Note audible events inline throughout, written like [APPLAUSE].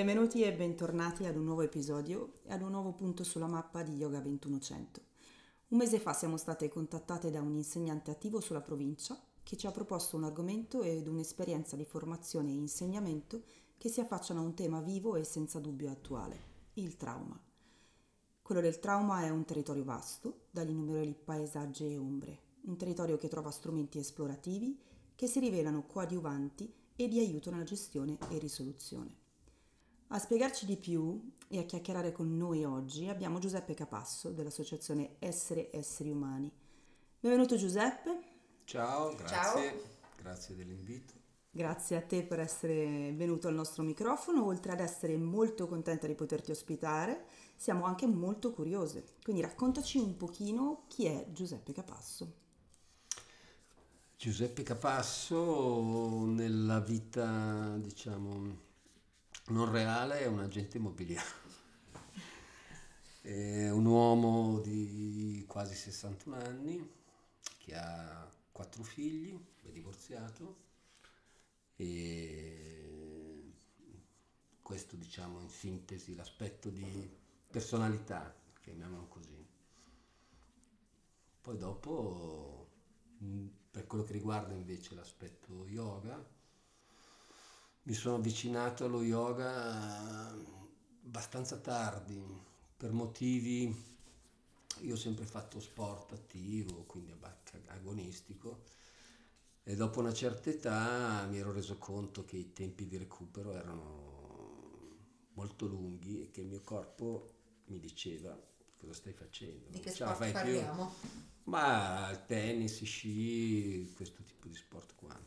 Benvenuti e bentornati ad un nuovo episodio e ad un nuovo punto sulla mappa di Yoga 2100. Un mese fa siamo state contattate da un insegnante attivo sulla provincia che ci ha proposto un argomento ed un'esperienza di formazione e insegnamento che si affacciano a un tema vivo e senza dubbio attuale, il trauma. Quello del trauma è un territorio vasto, dagli innumerevoli paesaggi e ombre, un territorio che trova strumenti esplorativi che si rivelano coadiuvanti e di aiuto nella gestione e risoluzione. A spiegarci di più e a chiacchierare con noi oggi abbiamo Giuseppe Capasso dell'associazione Essere Esseri Umani. Benvenuto Giuseppe. Ciao, grazie, Ciao. grazie dell'invito. Grazie a te per essere venuto al nostro microfono, oltre ad essere molto contenta di poterti ospitare, siamo anche molto curiose. Quindi raccontaci un pochino chi è Giuseppe Capasso. Giuseppe Capasso nella vita, diciamo, non reale è un agente immobiliare. È un uomo di quasi 61 anni che ha quattro figli, è divorziato e questo diciamo in sintesi l'aspetto di personalità, chiamiamolo così. Poi dopo, per quello che riguarda invece l'aspetto yoga, mi sono avvicinato allo yoga abbastanza tardi, per motivi io ho sempre fatto sport attivo, quindi agonistico, e dopo una certa età mi ero reso conto che i tempi di recupero erano molto lunghi e che il mio corpo mi diceva cosa stai facendo. Di che sport fai parliamo? Più? Ma il tennis, sci, questo tipo di sport qua.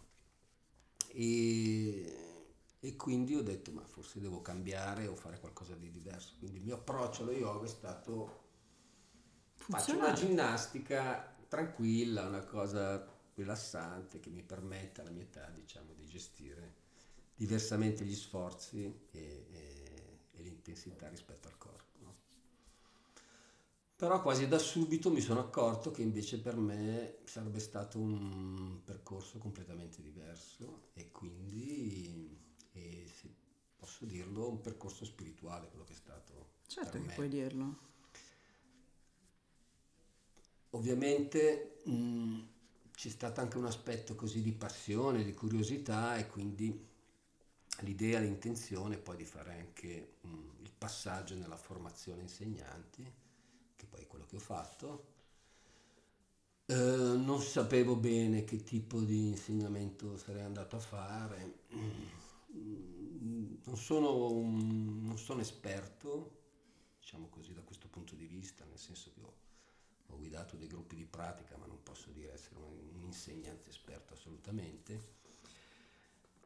E, e, quindi ho detto ma forse devo cambiare o fare qualcosa di diverso. Quindi il mio approccio allo yoga è stato faccio una ginnastica tranquilla, una cosa rilassante che mi permetta alla mia età diciamo, di gestire diversamente gli sforzi e, e, e l'intensità rispetto al corpo. No? Però quasi da subito mi sono accorto che invece per me sarebbe stato un percorso completamente diverso e quindi, e posso dirlo, un percorso spirituale quello che è stato. Certo che puoi dirlo. Ovviamente mh, c'è stato anche un aspetto così di passione, di curiosità e quindi l'idea, l'intenzione poi di fare anche mh, il passaggio nella formazione insegnanti, che poi è quello che ho fatto. Eh, non sapevo bene che tipo di insegnamento sarei andato a fare, non sono, un, non sono esperto, diciamo così, da questo punto di vista, nel senso che ho ho guidato dei gruppi di pratica, ma non posso dire essere un insegnante esperto assolutamente.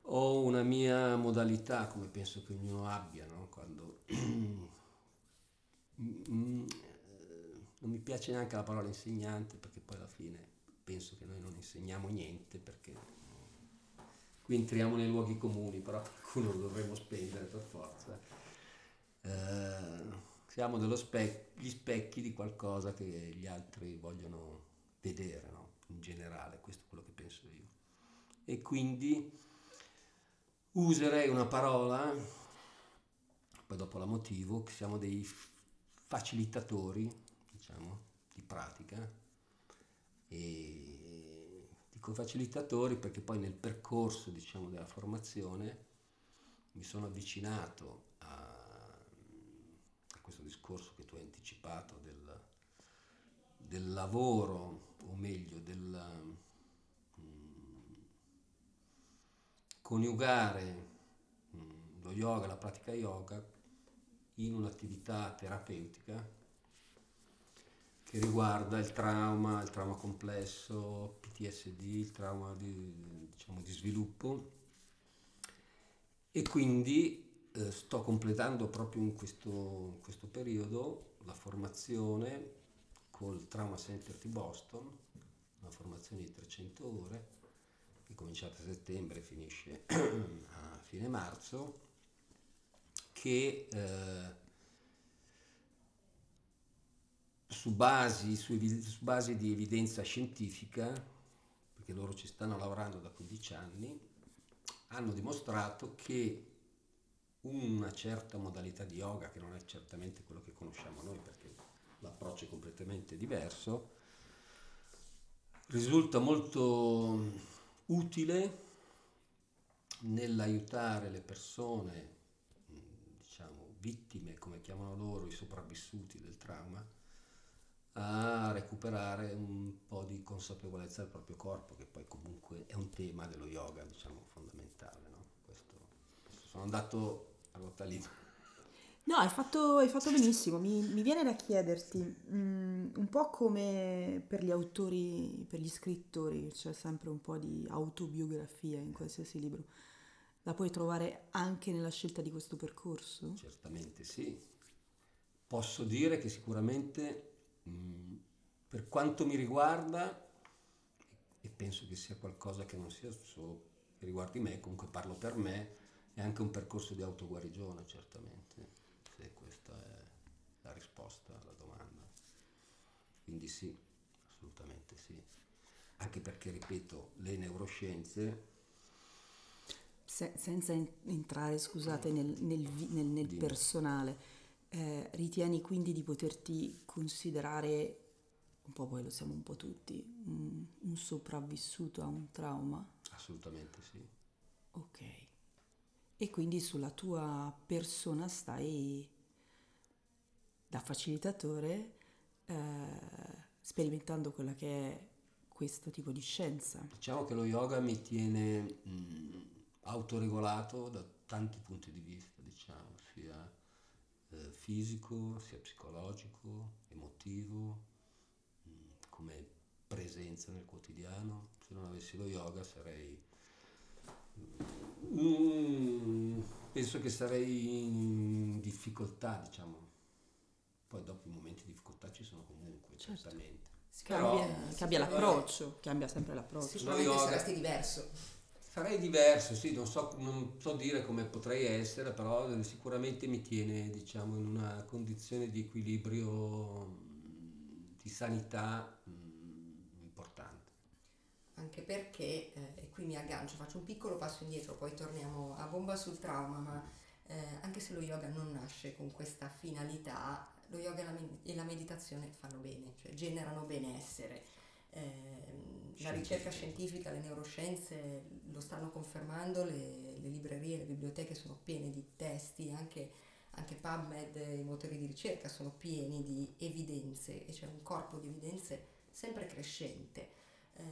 Ho una mia modalità, come penso che ognuno abbia, no? quando [CLEARS THROAT] non mi piace neanche la parola insegnante perché poi alla fine penso che noi non insegniamo niente perché qui entriamo nei luoghi comuni, però qualcuno lo dovremmo spendere per forza. Eh, siamo dello spec- gli specchi di qualcosa che gli altri vogliono vedere, no? in generale, questo è quello che penso io. E quindi userei una parola, poi dopo la motivo, che siamo dei facilitatori, diciamo, di pratica. E dico facilitatori perché poi nel percorso, diciamo, della formazione mi sono avvicinato a questo discorso che tu hai anticipato del, del lavoro, o meglio, del um, coniugare um, lo yoga, la pratica yoga in un'attività terapeutica che riguarda il trauma, il trauma complesso, PTSD, il trauma di, diciamo, di sviluppo. E quindi eh, sto completando proprio in questo, in questo, periodo la formazione col Trauma Center di Boston, una formazione di 300 ore che è cominciata a settembre e finisce [CLEARS THROAT] a fine marzo, che eh, su, basi, su, su basi di evidenza scientifica, perché loro ci stanno lavorando da 15 anni, hanno dimostrato che una certa modalità di yoga che non è certamente quello che conosciamo noi perché l'approccio è completamente diverso, risulta molto utile nell'aiutare le persone, diciamo, vittime, come chiamano loro, i sopravvissuti del trauma, a recuperare un po' di consapevolezza del proprio corpo, che poi comunque è un tema dello yoga, diciamo, fondamentale. No? Questo, questo sono andato a ruota libera. No, hai fatto, hai fatto benissimo. Mi, mi, viene da chiederti, um, un po' come per gli autori, per gli scrittori, c'è sempre un po' di autobiografia in qualsiasi libro. La puoi trovare anche nella scelta di questo percorso? Certamente sì. Posso dire che sicuramente, per quanto mi riguarda, e penso che sia qualcosa che non sia solo che riguardi me, comunque parlo per me, è anche un percorso di autoguarigione, certamente se questa è la risposta alla domanda. Quindi sì, assolutamente sì. Anche perché, ripeto, le neuroscienze... Se, senza entrare, scusate, nel, nel, nel, nel personale, eh, ritieni quindi di poterti considerare, un po' poi lo siamo un po' tutti, un, un sopravvissuto a un trauma? Assolutamente sì. Ok e quindi sulla tua persona stai da facilitatore eh, sperimentando quella che è questo tipo di scienza. Diciamo che lo yoga mi tiene mh, autoregolato da tanti punti di vista, diciamo, sia eh, fisico, sia psicologico, emotivo, mh, come presenza nel quotidiano. Se non avessi lo yoga sarei Mm, penso che sarei in difficoltà, diciamo. Poi dopo i momenti di difficoltà ci sono comunque, certo. certamente. Cambia, Però, cambia l'approccio, cambia sempre l'approccio. Sicuramente yoga, saresti diverso. Sarei diverso, sì, non so, non so, dire come potrei essere, però sicuramente mi tiene, diciamo, in una condizione di equilibrio, di sanità anche perché, eh, e qui mi aggancio, faccio un piccolo passo indietro, poi torniamo a bomba sul trauma, ma eh, anche se lo yoga non nasce con questa finalità, lo yoga e la, e la meditazione fanno bene, cioè generano benessere. Eh, la ricerca scientifica, le neuroscienze lo stanno confermando, le, le librerie, le biblioteche sono piene di testi, anche, anche PubMed, i motori di ricerca sono pieni di evidenze e c'è un corpo di evidenze sempre crescente. Eh,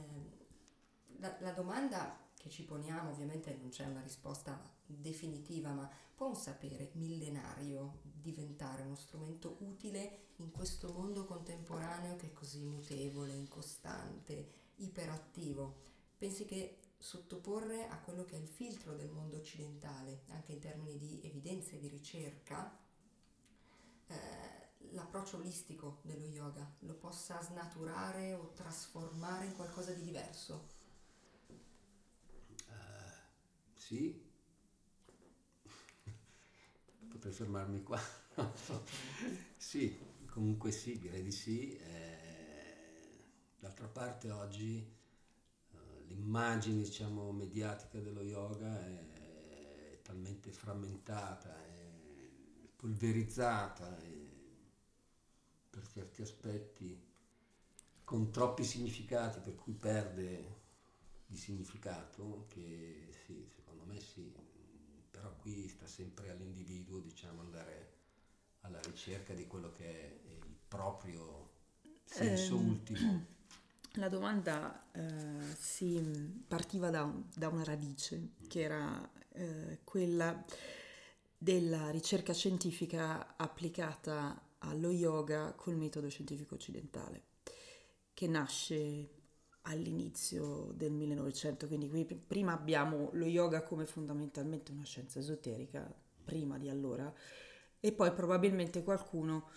la, la domanda che ci poniamo, ovviamente non c'è una risposta definitiva, ma può un sapere millenario diventare uno strumento utile in questo mondo contemporaneo che è così mutevole, incostante, iperattivo? Pensi che sottoporre a quello che è il filtro del mondo occidentale, anche in termini di evidenze, di ricerca, eh, l'approccio olistico dello yoga lo possa snaturare o trasformare in qualcosa di diverso? Sì, [LAUGHS] potrei fermarmi qua. [LAUGHS] sì, comunque sì, direi di sì. Eh, d'altra parte oggi eh, l'immagine diciamo, mediatica dello yoga è, è talmente frammentata, è polverizzata è, per certi aspetti con troppi significati per cui perde di significato che sì, me sì, però qui sta sempre all'individuo diciamo, andare alla ricerca di quello che è il proprio senso eh, ultimo. La domanda eh, si partiva da, da, una radice che era eh, quella della ricerca scientifica applicata allo yoga col metodo scientifico occidentale, che nasce all'inizio del 1900, quindi qui prima abbiamo lo yoga come fondamentalmente una scienza esoterica, prima di allora, e poi probabilmente qualcuno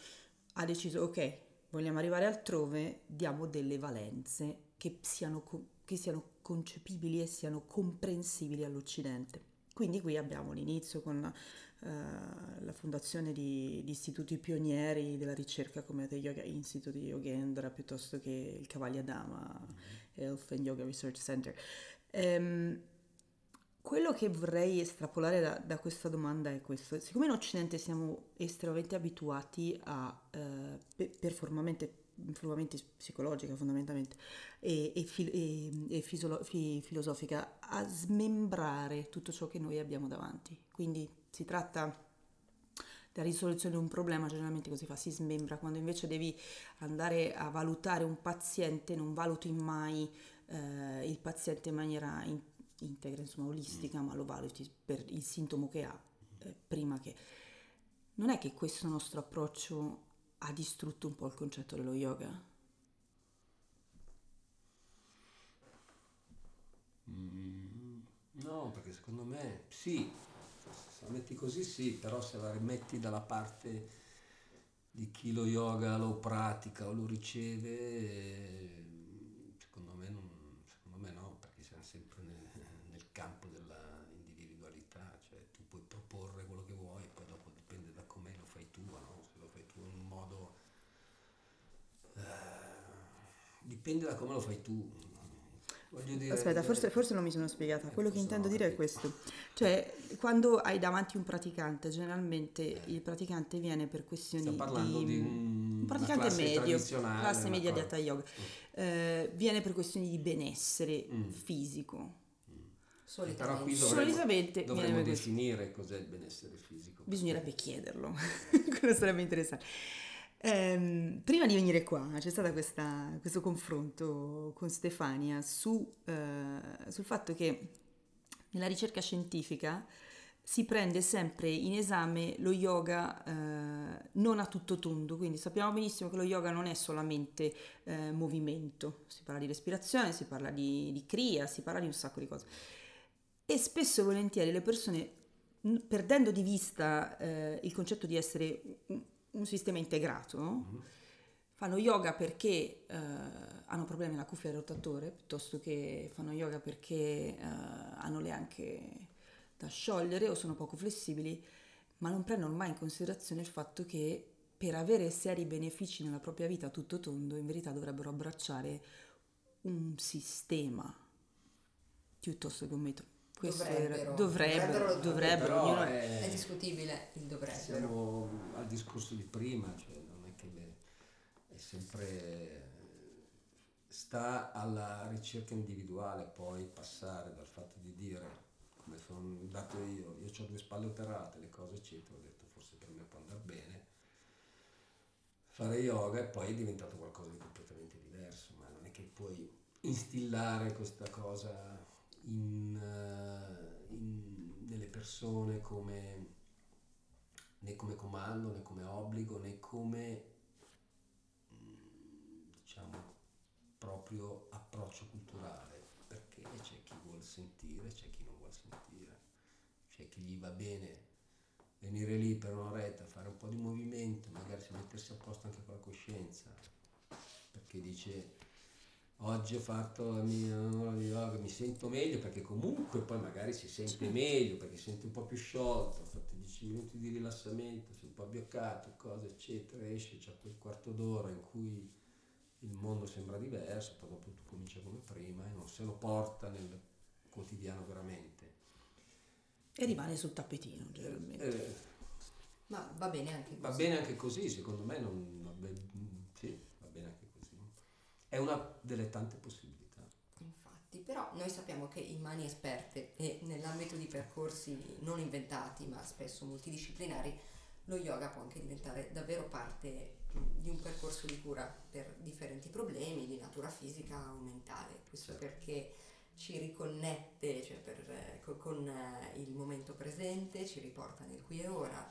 ha deciso, ok, vogliamo arrivare altrove, diamo delle valenze che siano, che siano concepibili e siano comprensibili all'Occidente. Quindi qui abbiamo l'inizio con uh, la fondazione di, di, istituti pionieri della ricerca come The Yoga Institute di Yogendra piuttosto che il Cavalli Adama, mm-hmm. Health and Yoga Research Center. Um, quello che vorrei estrapolare da, da, questa domanda è questo. Siccome in Occidente siamo estremamente abituati a, eh, performamente, performamente psicologica fondamentalmente e, e, fil, e, e fisolo, fi, filosofica, a smembrare tutto ciò che noi abbiamo davanti. Quindi si tratta la risoluzione di un problema generalmente così fa, si smembra, quando invece devi andare a valutare un paziente, non valuti mai eh, il paziente in maniera in, integra, insomma olistica, ma lo valuti per il sintomo che ha, eh, prima che... Non è che questo nostro approccio ha distrutto un po' il concetto dello yoga? Mm, no, perché secondo me sì, se la metti così sì, però se la rimetti dalla parte di chi lo yoga lo pratica o lo riceve, secondo me, non, secondo me no, perché siamo sempre nel, nel campo della individualità, cioè tu puoi proporre quello che vuoi, poi dopo dipende da come lo fai tu, no? se lo fai tu in un modo... Eh, dipende da come lo fai tu, Dire, Aspetta, forse, forse, non mi sono spiegata. Quello che intendo dire è questo. Cioè, quando hai davanti un praticante, generalmente il praticante viene per questioni Stiamo parlando di... di un, praticante medio, classe media di Hatha Yoga. Mm. Eh, viene per questioni di benessere mm. fisico. Mm. Solitamente. Però qui dovremmo, Solitamente dovremmo definire cos'è il benessere fisico. Bisognerebbe chiederlo. [LAUGHS] Quello sarebbe interessante. Eh, prima di venire qua c'è stato questo confronto con Stefania su, eh, sul fatto che nella ricerca scientifica si prende sempre in esame lo yoga eh, non a tutto tondo, quindi sappiamo benissimo che lo yoga non è solamente eh, movimento, si parla di respirazione, si parla di, di kriya, si parla di un sacco di cose. E spesso e volentieri le persone, perdendo di vista eh, il concetto di essere un sistema integrato, mm-hmm. fanno yoga perché eh, hanno problemi alla cuffia del rotatore, piuttosto che fanno yoga perché eh, hanno le anche da sciogliere o sono poco flessibili, ma non prendono mai in considerazione il fatto che per avere seri benefici nella propria vita a tutto tondo, in verità dovrebbero abbracciare un sistema piuttosto che un metodo. Questo dovrebbero, dovrebbero, dovrebbero, dovrebbero è, è, discutibile il dovrebbero. Siamo al discorso di prima, cioè non è che le, è sempre sta alla ricerca individuale poi passare dal fatto di dire come sono andato io, io ho due spalle operate, le cose eccetera, ho detto forse per me può andare bene, fare yoga e poi è diventato qualcosa di completamente diverso, ma non è che puoi instillare questa cosa in, uh, in, nelle persone come, né come comando né come obbligo né come mm, diciamo proprio approccio culturale perché c'è chi vuole sentire c'è chi non vuole sentire. C'è chi gli va bene venire lì per un'oretta fare un po' di movimento magari si mettersi a posto anche con la coscienza perché dice oggi ho fatto la mia ora di yoga, mi sento meglio perché comunque poi magari si sente certo. meglio perché si sente un po' più sciolto, ho fatto 10 minuti di rilassamento, sei un po' abbioccato, cose eccetera, esce, c'è quel quarto d'ora in cui il mondo sembra diverso, poi dopo tu comincia come prima e non se lo porta nel quotidiano veramente. E rimane sul tappetino generalmente. Eh, eh, Ma va bene anche così. Va bene anche così, secondo me non, va bene, sì è una delle tante possibilità. Infatti, però noi sappiamo che in mani esperte e nell'ambito di percorsi non inventati ma spesso multidisciplinari, lo yoga può anche diventare davvero parte di un percorso di cura per differenti problemi di natura fisica o mentale. Questo certo. perché ci riconnette cioè per, con il momento presente, ci riporta nel qui e ora,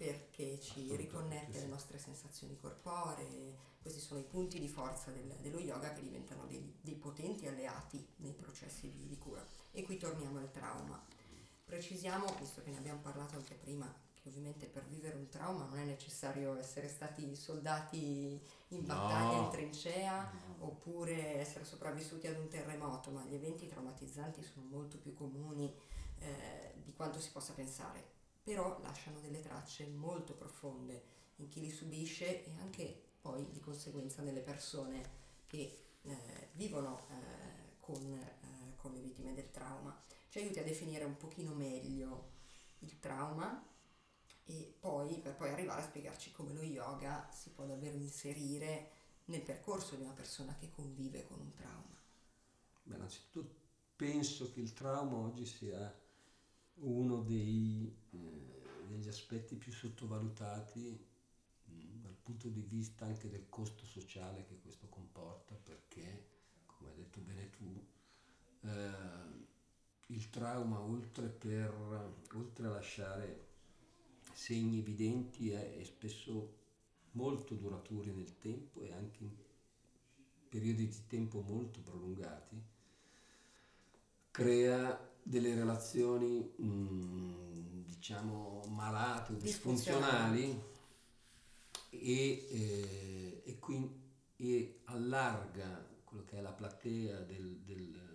perché ci riconnette alle nostre sensazioni corporee, questi sono i punti di forza del, dello yoga che diventano dei, dei, potenti alleati nei processi di, di cura. E qui torniamo al trauma. Precisiamo, visto che ne abbiamo parlato anche prima, che ovviamente per vivere un trauma non è necessario essere stati soldati in battaglia, no. in trincea, no. oppure essere sopravvissuti ad un terremoto, ma gli eventi traumatizzanti sono molto più comuni eh, di quanto si possa pensare, però lasciano delle tracce molto profonde in chi li subisce e anche poi di conseguenza nelle persone che eh, vivono eh, con, eh, con, le vittime del trauma. ci aiuti a definire un pochino meglio il trauma e poi per poi arrivare a spiegarci come lo yoga si può davvero inserire nel percorso di una persona che convive con un trauma. Beh, innanzitutto penso che il trauma oggi sia uno dei, eh, degli aspetti più sottovalutati mm, dal punto di vista anche del costo sociale che questo comporta, perché, come hai detto bene tu, eh, il trauma oltre, per, oltre a lasciare segni evidenti è, è spesso molto duraturi nel tempo e anche in periodi di tempo molto prolungati, crea delle relazioni mm, diciamo malate o disfunzionali e, eh, e, quindi, e allarga quello che è la platea del, del,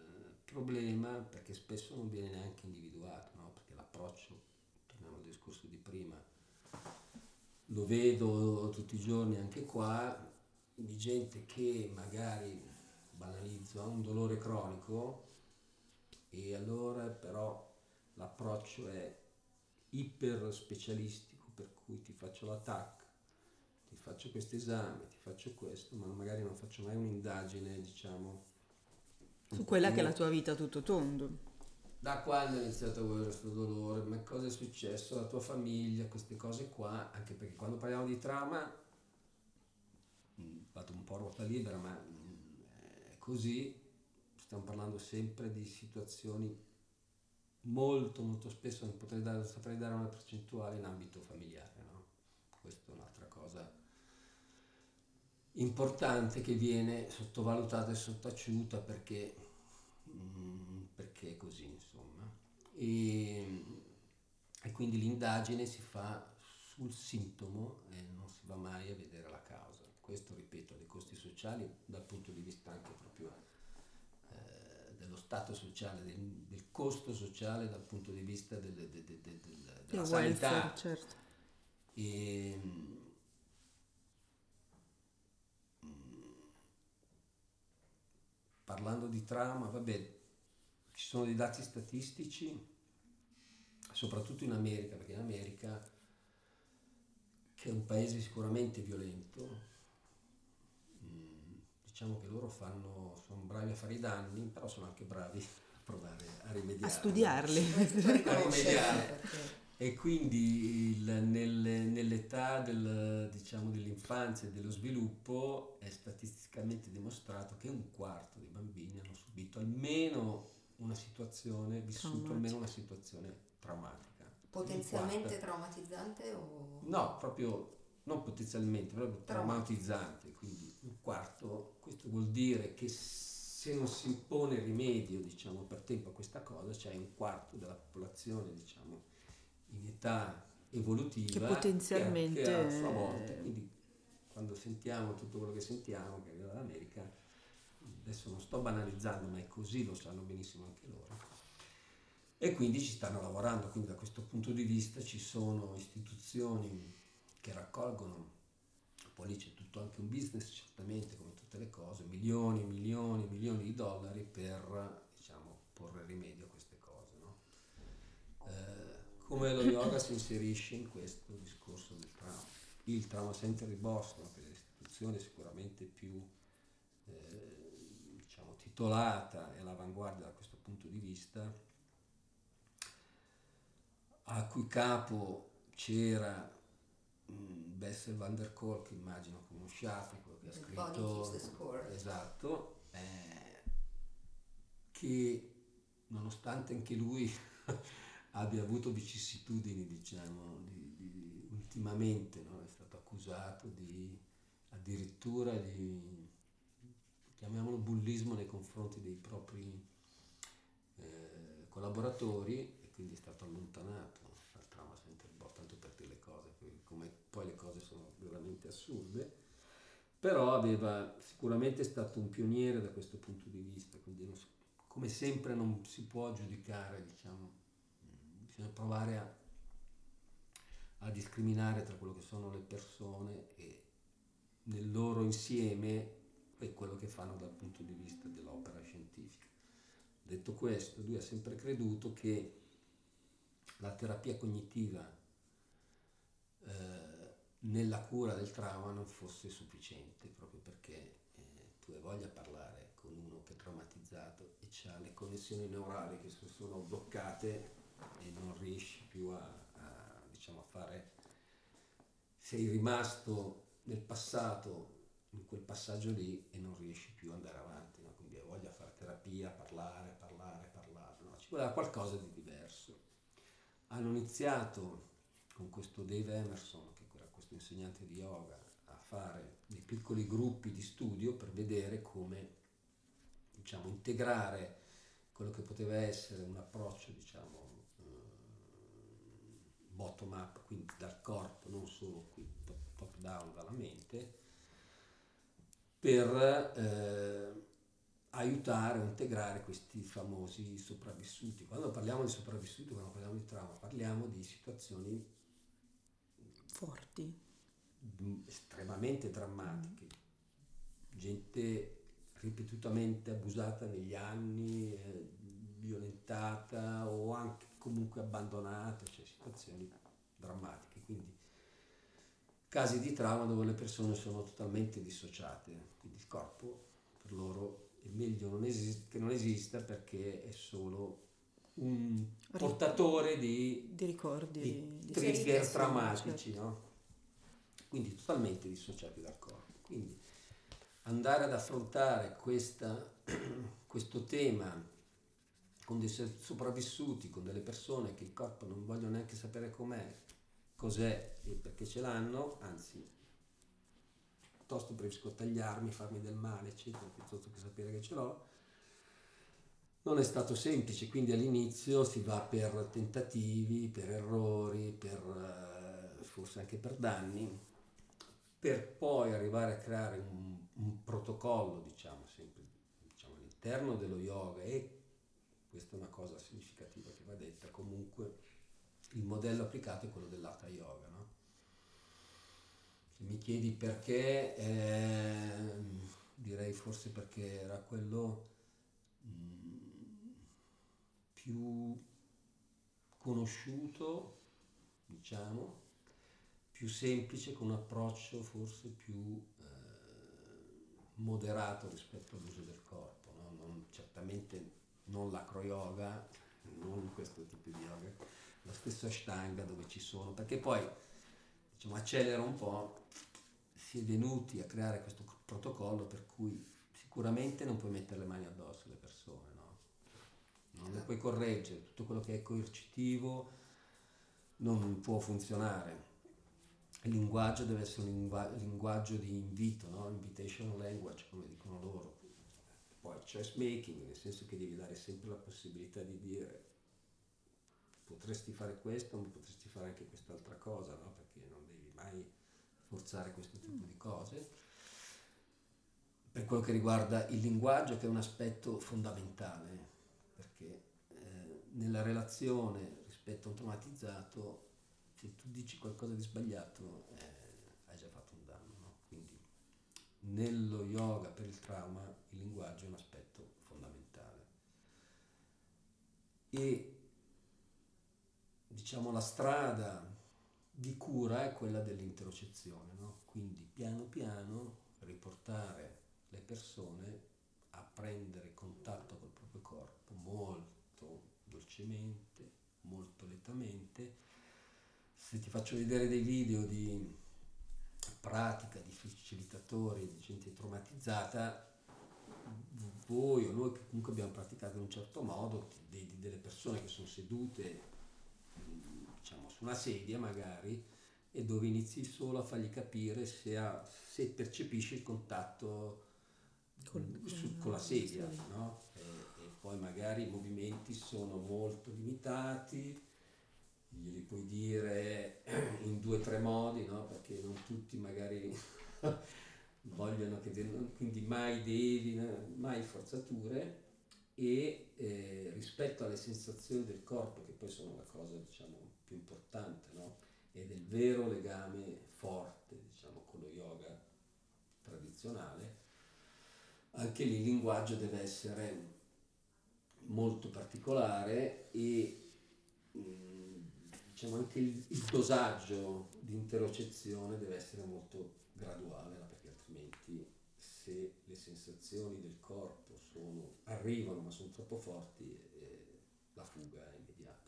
problema perché spesso non viene neanche individuato, no? perché l'approccio, torniamo al discorso di prima, lo vedo tutti i giorni anche qua, di gente che magari, banalizzo, ha un dolore cronico e allora però l'approccio è iper specialistico, per cui ti faccio l'attacco, ti faccio questo esame, ti faccio questo, ma magari non faccio mai un'indagine, diciamo... Su quella che è la tua vita tutto tondo. Da quando hai iniziato a avere questo dolore, ma cosa è successo alla tua famiglia, queste cose qua, anche perché quando parliamo di trauma, mm, vado un po' a ruota libera, ma mm, è così, stiamo parlando sempre di situazioni molto molto spesso, non potrei dare, saprei dare una percentuale in ambito familiare, no? Questa è un'altra cosa importante che viene sottovalutata e sottaciuta perché, mm, perché è così, insomma. E, e quindi l'indagine si fa sul sintomo e non si va mai a vedere la causa. Questo, ripeto, dei costi sociali dal punto di vista anche proprio stato sociale, del, del, costo sociale dal punto di vista del, del, della sanità. Welfare, certo. E, parlando di trauma, vabbè, ci sono dei dati statistici, soprattutto in America, perché in America, che è un paese sicuramente violento, diciamo che loro fanno, sono bravi a fare i danni, però sono anche bravi a provare a rimediare. A studiarli. a rimediare. E quindi il, nel, nell'età del, diciamo, dell'infanzia e dello sviluppo è statisticamente dimostrato che un quarto dei bambini hanno subito almeno una situazione, vissuto almeno una situazione traumatica. Potenzialmente traumatizzante o... No, proprio non potenzialmente, proprio traumatizzante, quindi quarto, questo vuol dire che se non si impone rimedio diciamo, per tempo a questa cosa, c'è un quarto della popolazione diciamo, in età evolutiva che potenzialmente che, a sua volta, quindi quando sentiamo tutto quello che sentiamo che arriva dall'America, adesso non sto banalizzando, ma è così, lo sanno benissimo anche loro. E quindi ci stanno lavorando, quindi da questo punto di vista ci sono istituzioni che raccolgono, poi lì c'è tutto anche un business certamente come tutte le cose, milioni e milioni e milioni di dollari per diciamo, porre rimedio a queste cose. No? Eh, come lo yoga si inserisce in questo discorso del trauma? Il Trauma Center di Boston, che è l'istituzione sicuramente più eh, diciamo, titolata e all'avanguardia da questo punto di vista, a cui capo c'era Mm, Bessel van der Kolk, immagino conosciate, quello che ha scritto... Esatto, eh, che nonostante anche lui [LAUGHS] abbia avuto vicissitudini, diciamo, di, di, ultimamente, no? è stato accusato di addirittura di, chiamiamolo bullismo nei confronti dei propri eh, collaboratori quindi è stato allontanato come poi le cose sono veramente assurde, però aveva sicuramente stato un pioniere da questo punto di vista, quindi non, come sempre non si può giudicare, diciamo, bisogna provare a, a discriminare tra quello che sono le persone e nel loro insieme e quello che fanno dal punto di vista dell'opera scientifica. Detto questo, lui ha sempre creduto che la terapia cognitiva eh, nella cura del trauma non fosse sufficiente, proprio perché eh, tu hai voglia di parlare con uno che è traumatizzato e ha le connessioni neurali che sono bloccate e non riesci più a, a, diciamo, a fare, sei rimasto nel passato, in quel passaggio lì e non riesci più ad andare avanti, no? quindi hai voglia di fare terapia, parlare, parlare, parlare, no? ci voleva qualcosa di diverso. Hanno iniziato con questo Dave Emerson, che era questo insegnante di yoga, a fare dei piccoli gruppi di studio per vedere come diciamo, integrare quello che poteva essere un approccio diciamo, bottom up, quindi dal corpo, non solo qui top, top down dalla mente, per eh, aiutare o integrare questi famosi sopravvissuti. Quando parliamo di sopravvissuti, quando parliamo di trauma, parliamo di situazioni forti, estremamente drammatiche, mm. gente ripetutamente abusata negli anni, eh, violentata o anche comunque abbandonate, cioè situazioni drammatiche. Quindi casi di trauma dove le persone sono totalmente dissociate, quindi il corpo per loro è meglio non esist- che non esista perché è solo un portatore di, di ricordi, di, di trigger traumatici, certo. no? quindi totalmente dissociati dal corpo. Quindi andare ad affrontare questa, [CLEARS THROAT] questo tema con dei sopravvissuti, con delle persone che il corpo non vogliono neanche sapere com'è, cos'è e perché ce l'hanno, anzi, piuttosto preferisco tagliarmi, farmi del male, eccetera, piuttosto che sapere che ce l'ho. Non è stato semplice, quindi all'inizio si va per tentativi, per errori, per, eh, forse anche per danni, per poi arrivare a creare un, un protocollo, diciamo, sempre diciamo, all'interno dello yoga e questa è una cosa significativa che va detta, comunque il modello applicato è quello dell'Hatha Yoga. No? Mi chiedi perché, eh, direi forse perché era quello mm, più conosciuto, diciamo, più semplice, con un approccio forse più eh, moderato rispetto all'uso del corpo. No? Non, certamente non l'acro yoga, non questo tipo di yoga, lo stesso Ashtanga dove ci sono, perché poi diciamo, accelera un po', si è venuti a creare questo protocollo per cui sicuramente non puoi mettere le mani addosso alle persone, no? non le puoi correggere, tutto quello che è coercitivo non può funzionare. Il linguaggio deve essere un linguaggio di invito, no? invitation language, come dicono loro, poi choice making, nel senso che devi dare sempre la possibilità di dire potresti fare questo, ma potresti fare anche quest'altra cosa, no? perché non mai forzare questo tipo di cose. Per quello che riguarda il linguaggio, che è un aspetto fondamentale, perché eh, nella relazione rispetto a un traumatizzato, se tu dici qualcosa di sbagliato, eh, hai già fatto un danno. No? Quindi nello yoga per il trauma il linguaggio è un aspetto fondamentale. E diciamo la strada di cura è quella dell'interocezione, no? quindi piano piano riportare le persone a prendere contatto col proprio corpo molto dolcemente, molto lentamente. Se ti faccio vedere dei video di pratica, di facilitatori, di gente traumatizzata, voi o noi che comunque abbiamo praticato in un certo modo, delle persone che sono sedute diciamo, su una sedia magari e dove inizi solo a fargli capire se, ha, se percepisce il contatto con, su, con la sedia, no? e, e, poi magari i movimenti sono molto limitati, glieli puoi dire [CLEARS THROAT] in due o tre modi, no? perché non tutti magari [LAUGHS] vogliono che quindi mai devi, mai forzature e eh, rispetto alle sensazioni del corpo che poi sono la cosa diciamo più importante no? e del vero legame forte diciamo con lo yoga tradizionale anche lì il linguaggio deve essere molto particolare e mm, diciamo anche il, il dosaggio di interocezione deve essere molto graduale perché altrimenti se le sensazioni del corpo sono, arrivano ma sono troppo forti eh, la fuga è immediata.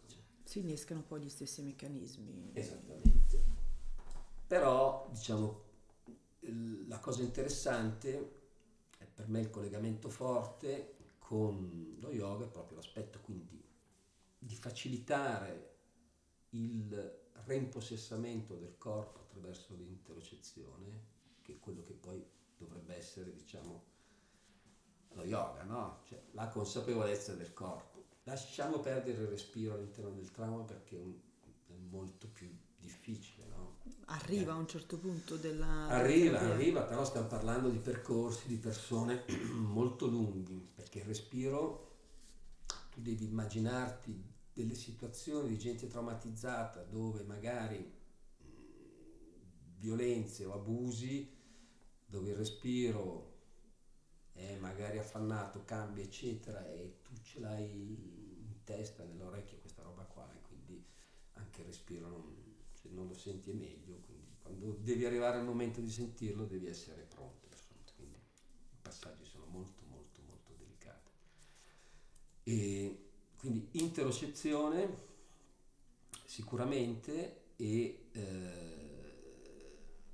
Si innescano poi gli stessi meccanismi. Esattamente. Però diciamo la cosa interessante è per me il collegamento forte con lo yoga è proprio l'aspetto quindi di facilitare il reimpossessamento del corpo attraverso l'interocezione, che è quello che poi dovrebbe essere, diciamo, lo yoga, no? Cioè, la consapevolezza del corpo. Lasciamo perdere il respiro all'interno del trauma perché è, un, è molto più difficile, no? Arriva a un certo punto della... Arriva, della arriva, però stiamo parlando di percorsi, di persone [CLEARS THROAT] molto lunghi, perché il respiro, tu devi immaginarti delle situazioni di gente traumatizzata dove magari mh, violenze o abusi, dove il respiro è magari affannato, cambia, eccetera, e tu ce l'hai testa, nell'orecchio questa roba qua, e quindi anche il respiro non se non lo senti è meglio, quindi quando devi arrivare al momento di sentirlo devi essere pronto, quindi i passaggi sono molto molto molto delicati. E quindi interocezione sicuramente e eh,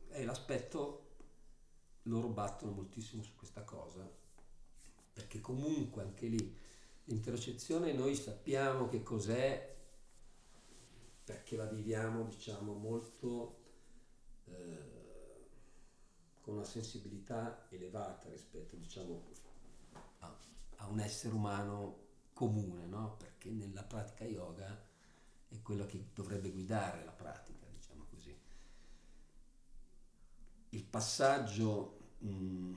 è l'aspetto, loro battono moltissimo su questa cosa, perché comunque anche lì l'interocezione noi sappiamo che cos'è perché la viviamo diciamo molto eh, con una sensibilità elevata rispetto diciamo a, a un essere umano comune, no? perché nella pratica yoga è quello che dovrebbe guidare la pratica, diciamo così. Il passaggio mh,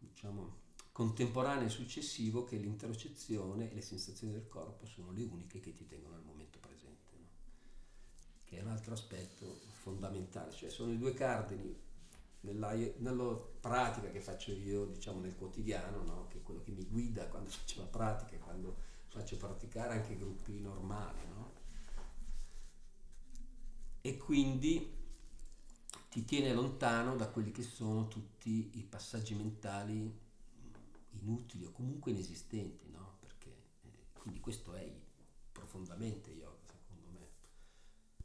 diciamo, contemporaneo e successivo che l'interocezione e le sensazioni del corpo sono le uniche che ti tengono al momento che è un altro aspetto fondamentale, cioè sono i due cardini nella, nella pratica che faccio io, diciamo nel quotidiano, no? che è quello che mi guida quando [LAUGHS] faccio la pratica, quando faccio praticare anche gruppi normali. No? E quindi ti tiene lontano da quelli che sono tutti i passaggi mentali inutili o comunque inesistenti, no? Perché eh, quindi questo è profondamente yoga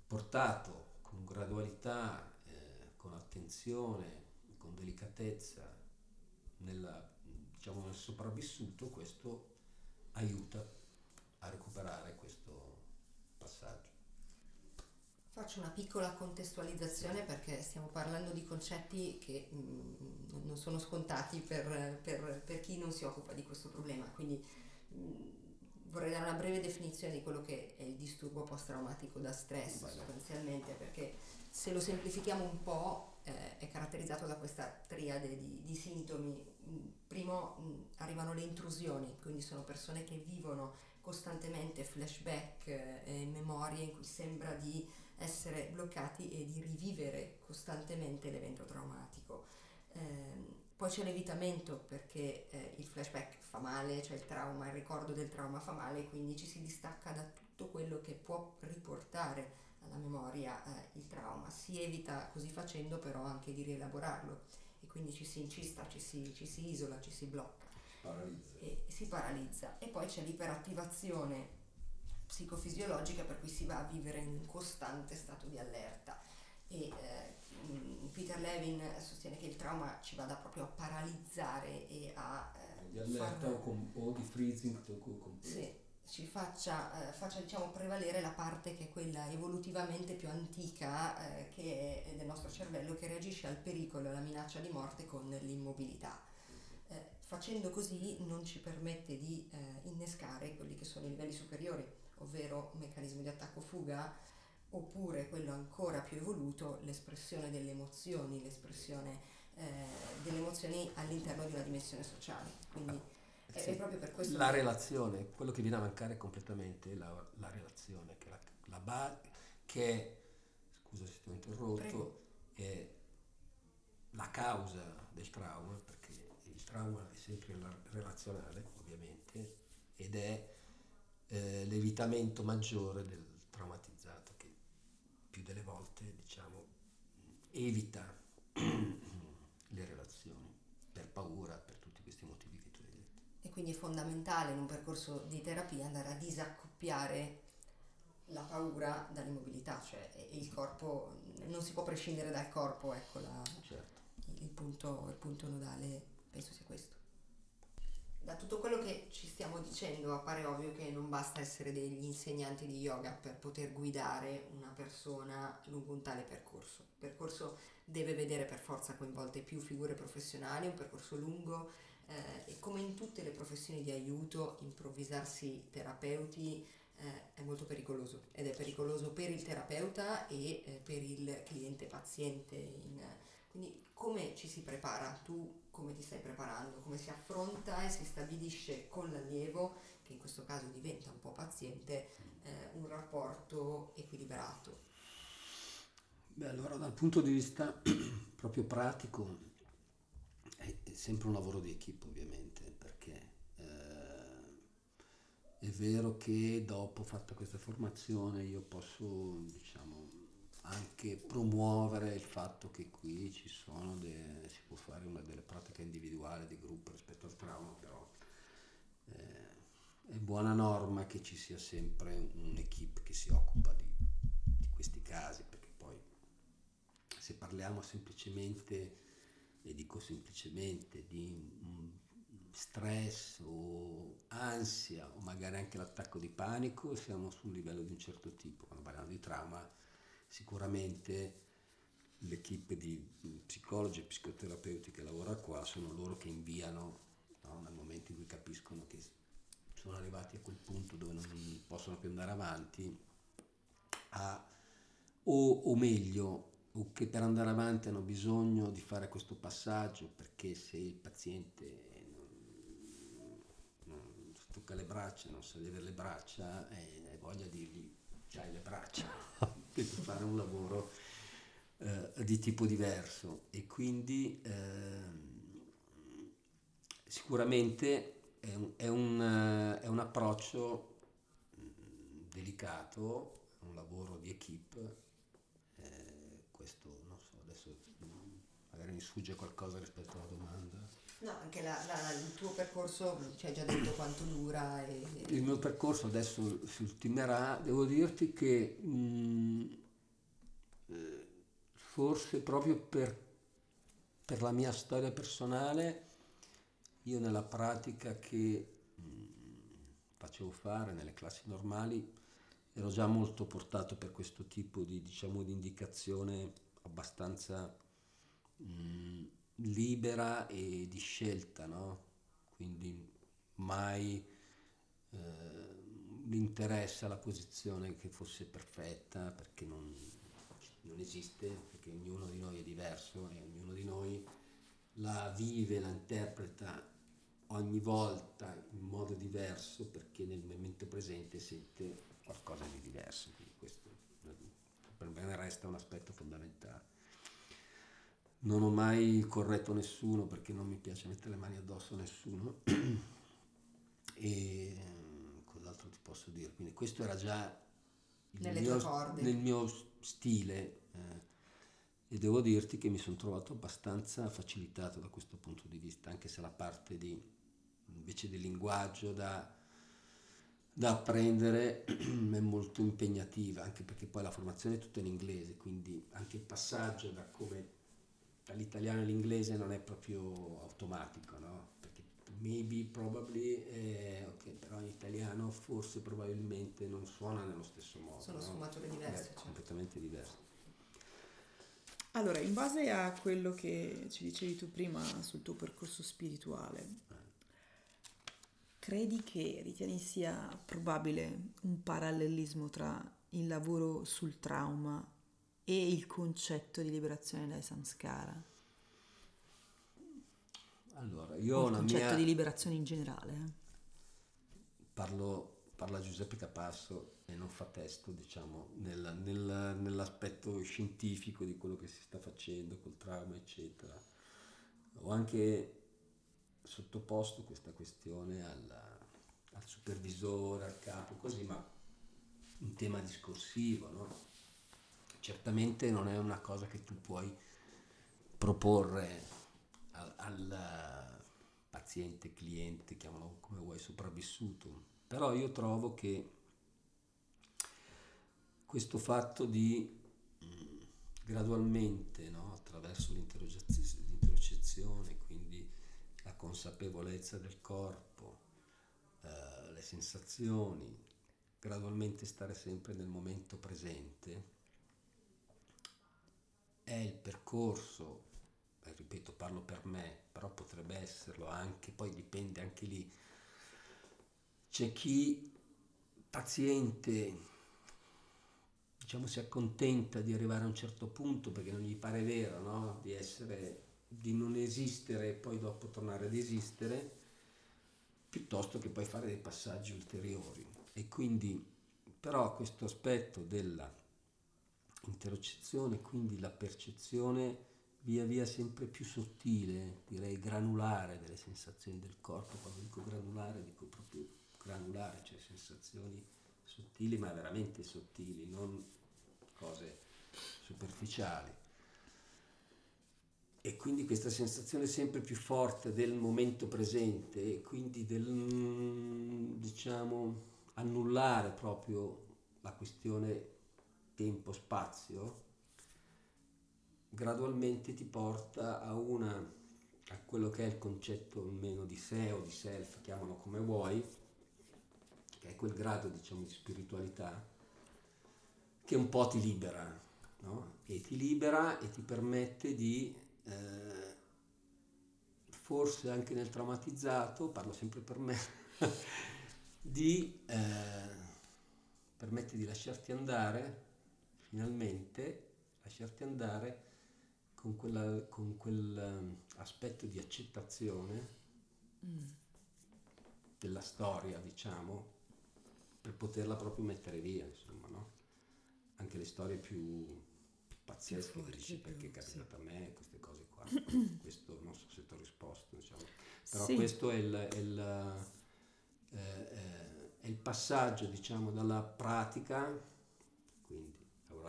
portato con gradualità, eh, con attenzione, con delicatezza nella, diciamo, nel sopravvissuto, questo aiuta a recuperare questo passaggio. Faccio una piccola contestualizzazione perché stiamo parlando di concetti che mh, mm, non sono scontati per, per, per, chi non si occupa di questo problema, quindi mh, mm, vorrei dare una breve definizione di quello che è il disturbo post-traumatico da stress Vai. sostanzialmente, perché se lo semplifichiamo un po' eh, è caratterizzato da questa triade di, di sintomi. Primo mh, mm, arrivano le intrusioni, quindi sono persone che vivono costantemente flashback eh, e memorie in cui sembra di essere bloccati e di rivivere costantemente l'evento traumatico. Eh, poi c'è l'evitamento perché eh, il flashback fa male, cioè il trauma, il ricordo del trauma fa male, quindi ci si distacca da tutto quello che può riportare alla memoria eh, il trauma. Si evita così facendo però anche di rielaborarlo e quindi ci si incista, ci si, ci si isola, ci si blocca. Paralizza. E si paralizza. E poi c'è l'iperattivazione psicofisiologica per cui si va a vivere in un costante stato di allerta. E, eh, Mm, Peter Levin sostiene che il trauma ci vada proprio a paralizzare e a... Eh, di allerta far... o, com- o, di freezing completo. Sì, ci faccia, eh, faccia diciamo, prevalere la parte che è quella evolutivamente più antica eh, che è del nostro cervello che reagisce al pericolo alla minaccia di morte con l'immobilità. Eh, facendo così non ci permette di eh, innescare quelli che sono i livelli superiori, ovvero un meccanismo di attacco-fuga, oppure quello ancora più evoluto, l'espressione delle emozioni, l'espressione eh, delle emozioni all'interno di una dimensione sociale. Quindi ah, è, sì. è, proprio per questo. La che... relazione, quello che viene a mancare completamente è la, la relazione, che, la, la ba- che è, scusa se ti ho interrotto, Prego. è la causa del trauma, perché il trauma è sempre relazionale, ovviamente, ed è eh, l'evitamento maggiore del traumatizzato che più delle volte diciamo evita [CLEARS THROAT] le relazioni per paura, per tutti questi motivi che tu hai detto. E quindi è fondamentale in un percorso di terapia andare a disaccoppiare la paura dall'immobilità, cioè il corpo non si può prescindere dal corpo, ecco la, certo. il, punto, il punto nodale penso sia questo. Da tutto quello che ci stiamo dicendo appare ovvio che non basta essere degli insegnanti di yoga per poter guidare una persona lungo un tale percorso. Il percorso deve vedere per forza coinvolte più figure professionali, un percorso lungo eh, e come in tutte le professioni di aiuto improvvisarsi terapeuti eh, è molto pericoloso ed è pericoloso per il terapeuta e eh, per il cliente paziente. In, quindi come ci si prepara? Tu come ti stai preparando? Come si affronta e si stabilisce con l'allievo, che in questo caso diventa un po' paziente, eh, un rapporto equilibrato? Beh, allora dal punto di vista [CLEARS THROAT] proprio pratico è, sempre un lavoro di equipe ovviamente, perché eh, è vero che dopo fatta questa formazione io posso diciamo anche promuovere il fatto che qui ci sono de, si può fare una delle pratiche individuali di gruppo rispetto al trauma, però eh, è buona norma che ci sia sempre un'equipe che si occupa di, di questi casi, perché poi se parliamo semplicemente, e dico semplicemente, di stress o ansia o magari anche l'attacco di panico, siamo su un livello di un certo tipo. Quando parliamo di trauma, sicuramente l'equipe di psicologi e psicoterapeuti che lavora qua sono loro che inviano no, nel momento in cui capiscono che sono arrivati a quel punto dove non possono più andare avanti a, o, o meglio o che per andare avanti hanno bisogno di fare questo passaggio perché se il paziente non, non tocca le braccia, non sa di avere le braccia, eh, hai voglia di dirgli c'hai le braccia [LAUGHS] per fare un lavoro eh, di tipo diverso e quindi eh, sicuramente è un, è, un, è un, approccio delicato, un lavoro di equip, eh, questo non so, adesso magari mi sfugge qualcosa rispetto alla domanda. No, anche la, la, il tuo percorso ci hai già detto quanto dura. E... Il mio percorso adesso si ultimerà, devo dirti che mh, mm, eh, forse proprio per, per, la mia storia personale, io nella pratica che mh, mm, facevo fare nelle classi normali ero già molto portato per questo tipo di, diciamo, di indicazione abbastanza... Mh, mm, libera e di scelta, no? Quindi mai eh, l'interesse alla posizione che fosse perfetta, perché non, non esiste, perché ognuno di noi è diverso e ognuno di noi la vive, la interpreta ogni volta in modo diverso perché nel momento presente sente qualcosa di diverso. Quindi questo per me resta un aspetto fondamentale. Non ho mai corretto nessuno perché non mi piace mettere le mani addosso a nessuno. [CLEARS THROAT] e cos'altro ti posso dire? Quindi questo era già il mio, nel mio stile eh, e devo dirti che mi sono trovato abbastanza facilitato da questo punto di vista, anche se la parte di, invece di linguaggio da, da apprendere [CLEARS THROAT] è molto impegnativa, anche perché poi la formazione è tutta in inglese, quindi anche il passaggio da come dall'italiano all'inglese non è proprio automatico, no? Perché maybe, probably, eh, ok, però in italiano forse probabilmente non suona nello stesso modo. Sono no? sfumature diverse. Eh, certo. Completamente diverse. Allora, in base a quello che ci dicevi tu prima sul tuo percorso spirituale, credi che ritieni sia probabile un parallelismo tra il lavoro sul trauma e il concetto di liberazione dai samskara? Allora, io il concetto mia... di liberazione in generale. Eh? Parlo, parla Giuseppe Capasso e non fa testo, diciamo, nel, nel, nell'aspetto scientifico di quello che si sta facendo col trauma, eccetera. Ho anche sottoposto questa questione alla, al supervisore, al capo, così, ma un tema discorsivo, no? Certamente non è una cosa che tu puoi proporre al, al paziente, cliente, chiamalo come vuoi, sopravvissuto. Però io trovo che questo fatto di mh, gradualmente, no, attraverso l'intercezione, quindi la consapevolezza del corpo, eh, le sensazioni, gradualmente stare sempre nel momento presente, è il percorso, eh, ripeto, parlo per me, però potrebbe esserlo anche, poi dipende anche lì. C'è chi paziente, diciamo, si accontenta di arrivare a un certo punto perché non gli pare vero, no? Di essere, di non esistere e poi dopo tornare ad esistere, piuttosto che poi fare dei passaggi ulteriori. E quindi, però, questo aspetto della interocezione, quindi la percezione via via sempre più sottile, direi granulare delle sensazioni del corpo. Quando dico granulare dico proprio granulare, cioè sensazioni sottili ma veramente sottili, non cose superficiali. E quindi questa sensazione sempre più forte del momento presente e quindi del, diciamo, annullare proprio la questione tempo-spazio, gradualmente ti porta a, una, a quello che è il concetto almeno di sé o di self, chiamalo come vuoi, che è quel grado diciamo di spiritualità che un po' ti libera, no? e ti libera e ti permette di, eh, forse anche nel traumatizzato, parlo sempre per me, [LAUGHS] di eh, permette di lasciarti andare finalmente lasciarti andare con, quella, con quell'aspetto um, di accettazione mm. della storia, diciamo, per poterla proprio mettere via, insomma, no? Anche le storie più pazzesche, forti, dici, perché è capitato sì. a me queste cose qua. [CLEARS THROAT] questo non so se ti ho risposto, diciamo. Però sì. questo è il, è, il, eh, eh, è il passaggio, diciamo, dalla pratica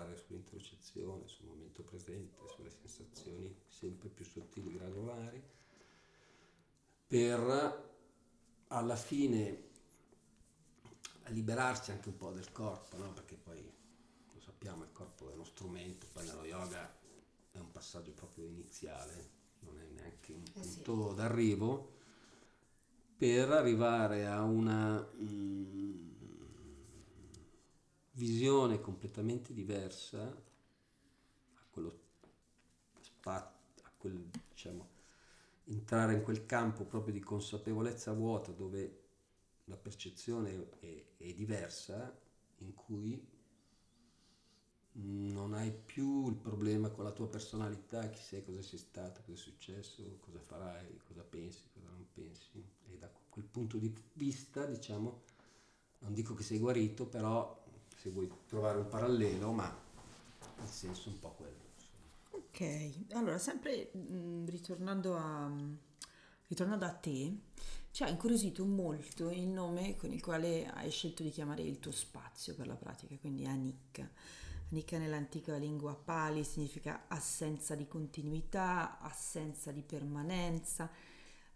lavorare sull'intercezione, sul momento presente, sulle sensazioni sempre più sottili, granulari, per alla fine liberarsi anche un po' del corpo, no? perché poi lo sappiamo, il corpo è uno strumento, poi nello yoga è un passaggio proprio iniziale, non è neanche un punto eh sì. d'arrivo, per arrivare a una... Mm, visione completamente diversa a quello spazio, a quel, diciamo, entrare in quel campo proprio di consapevolezza vuota dove la percezione è, è diversa, in cui non hai più il problema con la tua personalità, chi sei, cosa sei stato, cosa è successo, cosa farai, cosa pensi, cosa non pensi. E da quel punto di vista, diciamo, non dico che sei guarito, però se vuoi trovare un parallelo, ma il senso è un po' quello. Ok, allora sempre mh, mm, ritornando, a, ritornando a te, ci ha incuriosito molto il nome con il quale hai scelto di chiamare il tuo spazio per la pratica, quindi Anika. Anika nell'antica lingua pali significa assenza di continuità, assenza di permanenza.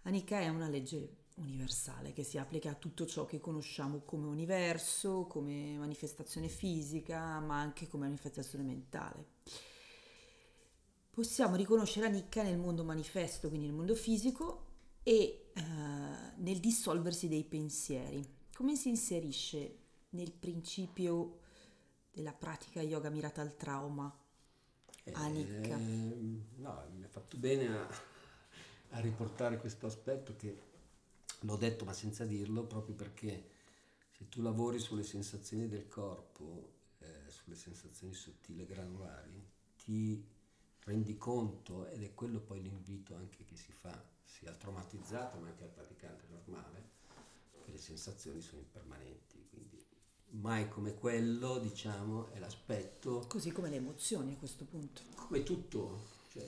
Anika è una legge universale che si applica a tutto ciò che conosciamo come universo, come manifestazione fisica, ma anche come manifestazione mentale. Possiamo riconoscere la nicca nel mondo manifesto, quindi nel mondo fisico, e eh, nel dissolversi dei pensieri. Come si inserisce nel principio della pratica yoga mirata al trauma? Anicca. Eh, no, mi ha fatto bene a, a riportare questo aspetto che l'ho detto ma senza dirlo proprio perché se tu lavori sulle sensazioni del corpo, eh, sulle sensazioni sottili e granulari, ti rendi conto, ed è quello poi l'invito anche che si fa sia al traumatizzato ma anche al praticante normale, che le sensazioni sono impermanenti, quindi mai come quello, diciamo, è l'aspetto... Così come le emozioni a questo punto. Come tutto, cioè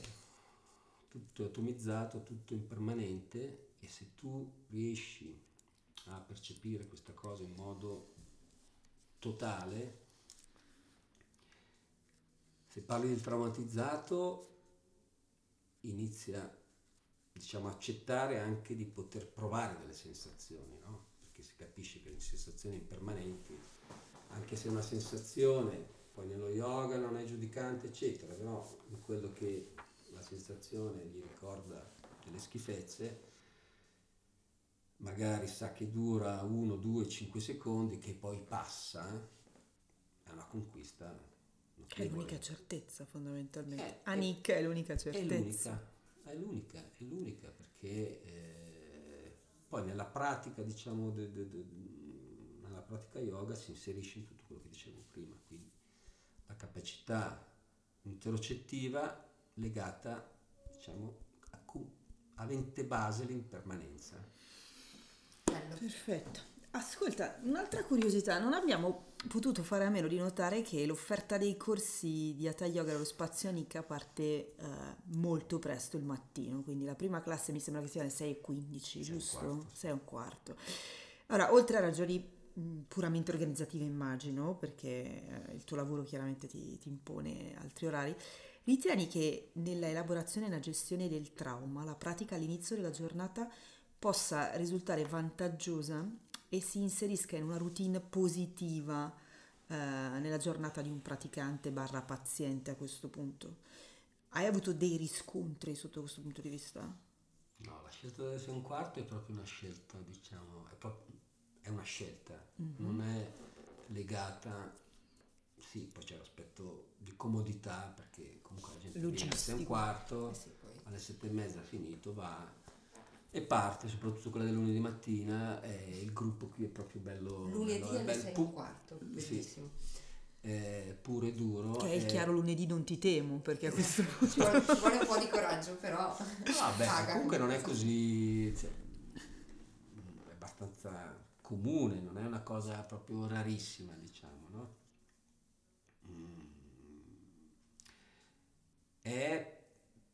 tutto atomizzato, tutto impermanente e se tu riesci a percepire questa cosa in modo totale, se parli del traumatizzato inizia diciamo, a accettare anche di poter provare delle sensazioni, no? perché si capisce che le sensazioni impermanenti, anche se una sensazione poi nello yoga non è giudicante, eccetera, però in quello che la sensazione gli ricorda delle schifezze, magari sa che dura 1, 2, 5 secondi, che poi passa, è una conquista. Che è l'unica certezza fondamentalmente. Eh, Anik è, è l'unica certezza. È l'unica, è l'unica, è l'unica perché eh, poi nella pratica, diciamo, de, de, de, nella pratica yoga si inserisce in tutto quello che dicevo prima, quindi la capacità interocettiva legata, diciamo, a, avente base l'impermanenza. Perfetto. Ascolta, un'altra curiosità, non abbiamo potuto fare a meno di notare che l'offerta dei corsi di Hatha Yoga allo spazio Anika parte eh, molto presto il mattino, quindi la prima classe mi sembra che sia alle 6.15, giusto? 6 e un quarto. Allora, oltre a ragioni mh, puramente organizzative immagino, perché eh, il tuo lavoro chiaramente ti, ti impone altri orari, ritieni che nella elaborazione e nella gestione del trauma la pratica all'inizio della giornata possa risultare vantaggiosa e si inserisca in una routine positiva eh, nella giornata di un praticante barra paziente a questo punto. Hai avuto dei riscontri sotto questo punto di vista? No, la scelta di essere un quarto è proprio una scelta, diciamo, è, proprio, è una scelta, mm-hmm. non è legata, sì, poi c'è l'aspetto di comodità perché comunque la gente viene a un quarto, eh sì, alle sette e mezza finito, va e parte, soprattutto quella del lunedì mattina, eh, il gruppo qui è proprio bello. Lunedì bello, alle 6 pu- quarto, bellissimo. Sì. Eh, puro e duro. Che è il chiaro lunedì non ti temo, perché a questo punto... [LAUGHS] ci, vuole, ci vuole un po' di coraggio, però... Vabbè, comunque non è così... Cioè, è abbastanza comune, non è una cosa proprio rarissima, diciamo, no? Mm. È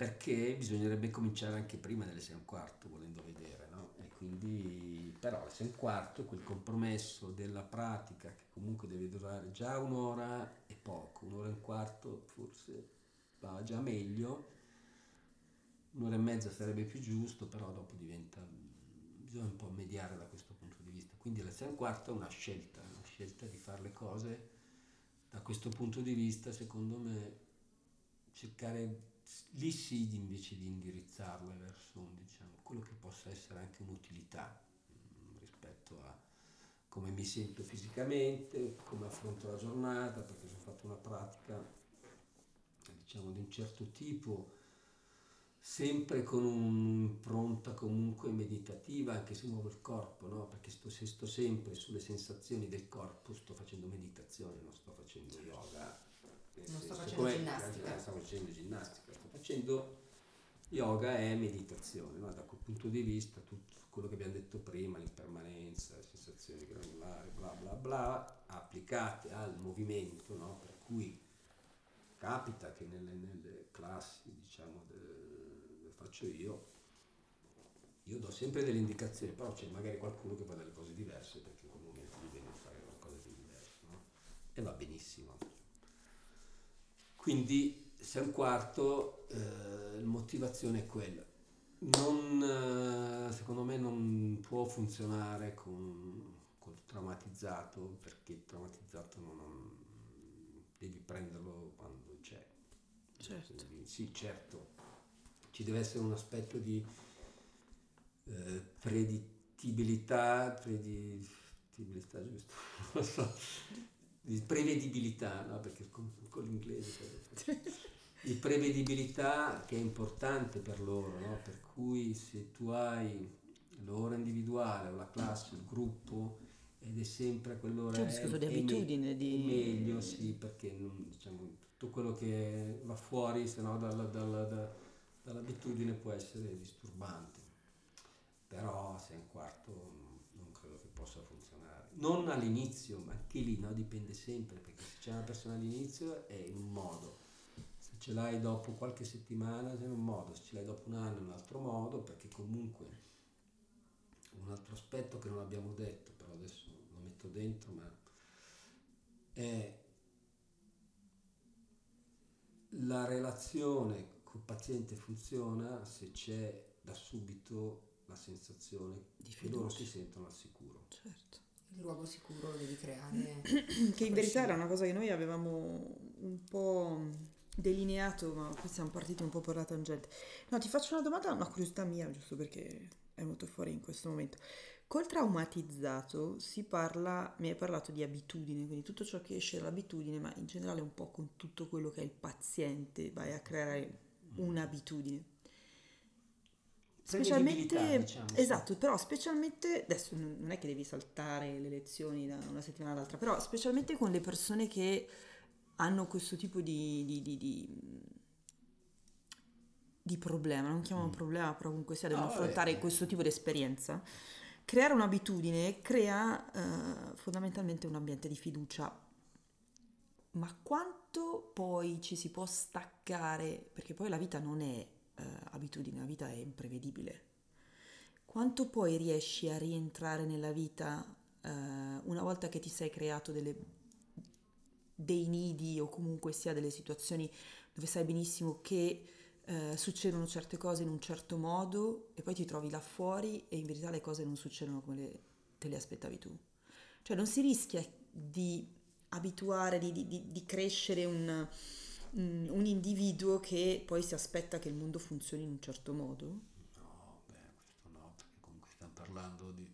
perché bisognerebbe cominciare anche prima delle 6 e un quarto, volendo vedere, no? E quindi, però alle 6 e un quarto quel compromesso della pratica che comunque deve durare già un'ora e poco, un'ora e un quarto forse va già meglio, un'ora e mezza sarebbe più giusto, però dopo diventa, bisogna un po' mediare da questo punto di vista. Quindi alle 6 e un quarto è una scelta, una scelta di fare le cose da questo punto di vista, secondo me, cercare lì sì invece di indirizzarle verso diciamo, quello che possa essere anche un'utilità mh, mm, rispetto a come mi sento fisicamente, come affronto la giornata, perché se ho fatto una pratica diciamo di un certo tipo, sempre con un'impronta comunque meditativa, anche se muovo il corpo, no? perché sto, se sto sempre sulle sensazioni del corpo, sto facendo meditazione, non sto facendo yoga. Non sto facendo ginnastica. Sto facendo ginnastica facendo yoga è meditazione, no? da quel punto di vista tutto quello che abbiamo detto prima, l'impermanenza, le sensazioni granulari, bla bla bla, applicate al movimento, no? per cui capita che nelle, nelle classi diciamo, che faccio io, io do sempre delle indicazioni, però c'è magari qualcuno che fa delle cose diverse perché in quel momento gli viene a fare qualcosa di diverso no? e va benissimo. Quindi se è un quarto, eh, motivazione è quella. Non, eh, secondo me non può funzionare con, col traumatizzato perché il traumatizzato non, non, devi prenderlo quando c'è. Certo. Sì, certo. Ci deve essere un aspetto di eh, predittibilità, predittibilità giusto? [LAUGHS] Non lo so, di prevedibilità, no? Perché con, con l'inglese [LAUGHS] di prevedibilità che è importante per loro, no? per cui se tu hai l'ora individuale o la classe, il gruppo ed è sempre a quell'ora un discorso di abitudine me- di... meglio sì perché non, diciamo, tutto quello che va fuori se no dalla, dalla, da, dall'abitudine può essere disturbante però se è un quarto non credo che possa funzionare non all'inizio ma anche lì no? dipende sempre perché se c'è una persona all'inizio è in un modo ce l'hai dopo qualche settimana è in un modo, se ce l'hai dopo un anno è un altro modo, perché comunque un altro aspetto che non abbiamo detto, però adesso lo metto dentro, ma è la relazione col paziente funziona se c'è da subito la sensazione Di che loro si sentono al sicuro. Certo. Il luogo sicuro lo devi creare. [CLEARS THROAT] Che in verità era una cosa che noi avevamo un po' delineato, ma poi siamo partiti un po' per la tangente. No, ti faccio una domanda, una curiosità mia, giusto perché è venuto fuori in questo momento. Col traumatizzato si parla, mi hai parlato di abitudine, quindi tutto ciò che esce dall'abitudine, ma in generale un po' con tutto quello che è il paziente, vai a creare un'abitudine. Specialmente, diciamo, esatto, però specialmente, adesso non è che devi saltare le lezioni da una settimana all'altra, però specialmente con le persone che hanno questo tipo di, di, di, di- di problema, non chiamano problema, però comunque sia, devono No, vabbè. affrontare questo tipo di esperienza. Creare un'abitudine crea eh, fondamentalmente un ambiente di fiducia ma quanto poi ci si può staccare, perché poi la vita non è eh, abitudine, la vita è imprevedibile. Quanto poi riesci a rientrare nella vita eh, una volta che ti sei creato delle- dei nidi o comunque sia delle situazioni dove sai benissimo che eh, succedono certe cose in un certo modo e poi ti trovi là fuori e in verità le cose non succedono come le- te le aspettavi tu. Cioè non si rischia di abituare, di, di- di- di crescere un, un- un individuo che poi si aspetta che il mondo funzioni in un certo modo? No, beh, questo no, perché comunque stiamo parlando di,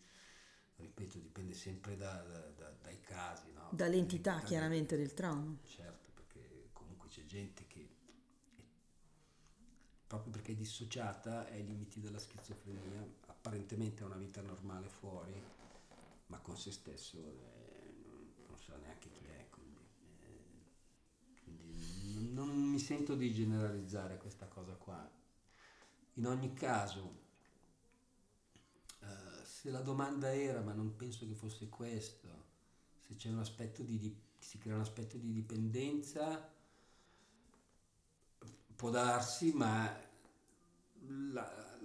ripeto, dipende sempre da- da- da- dai casi, no? Dall'entità Dipende- chiaramente del trauma. Certo, perché comunque c'è gente che proprio perché è dissociata ai limiti della schizofrenia, apparentemente ha una vita normale fuori, ma con se stesso eh, non, non sa neanche chi è, quindi, eh, quindi non, mi sento di generalizzare questa cosa qua. In ogni caso, eh, se la domanda era, ma non penso che fosse questo, se c'è un aspetto di, di- si crea un aspetto di dipendenza, può darsi, ma la-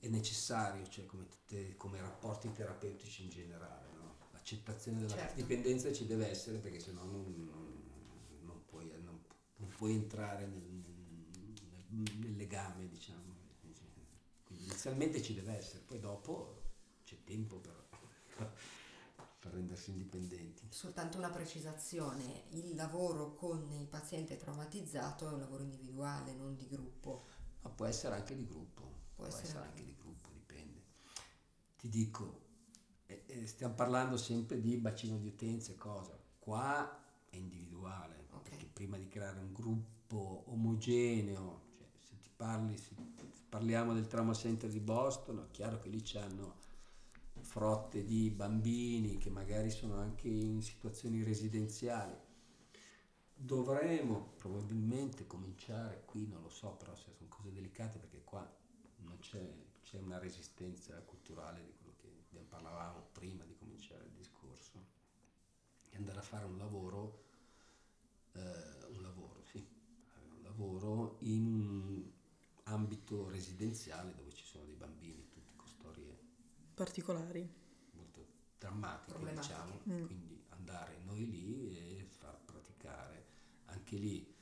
è necessario, cioè come, tutte, come rapporti terapeutici in generale. no? L'accettazione della Certo. dipendenza ci deve essere perché sennò non puoi entrare nel, nel- nel legame, diciamo. Quindi inizialmente ci deve essere, poi dopo c'è tempo per, [LAUGHS] per rendersi indipendenti. Soltanto una precisazione, il lavoro con il paziente traumatizzato è un lavoro individuale, non di gruppo. Ma può essere anche di gruppo, può, essere essere, anche di gruppo, dipende. Ti dico, eh, eh, stiamo parlando sempre di bacino di utenza e cosa. Qua è individuale, prima di creare un gruppo omogeneo, cioè se ti parli, se parliamo del Trauma Center di Boston, è chiaro che lì c'hanno frotte di bambini che magari sono anche in situazioni residenziali. Dovremo probabilmente cominciare qui, non lo so, però se sono cose delicate perché qua c'è, c'è una resistenza culturale di quello che parlavamo prima di cominciare il discorso, e andare a fare un lavoro, eh, un lavoro, sì, un lavoro in un ambito residenziale dove ci sono dei bambini, tutti con storie Particolari. molto drammatiche, diciamo, Mm. quindi andare noi lì e far praticare. Anche lì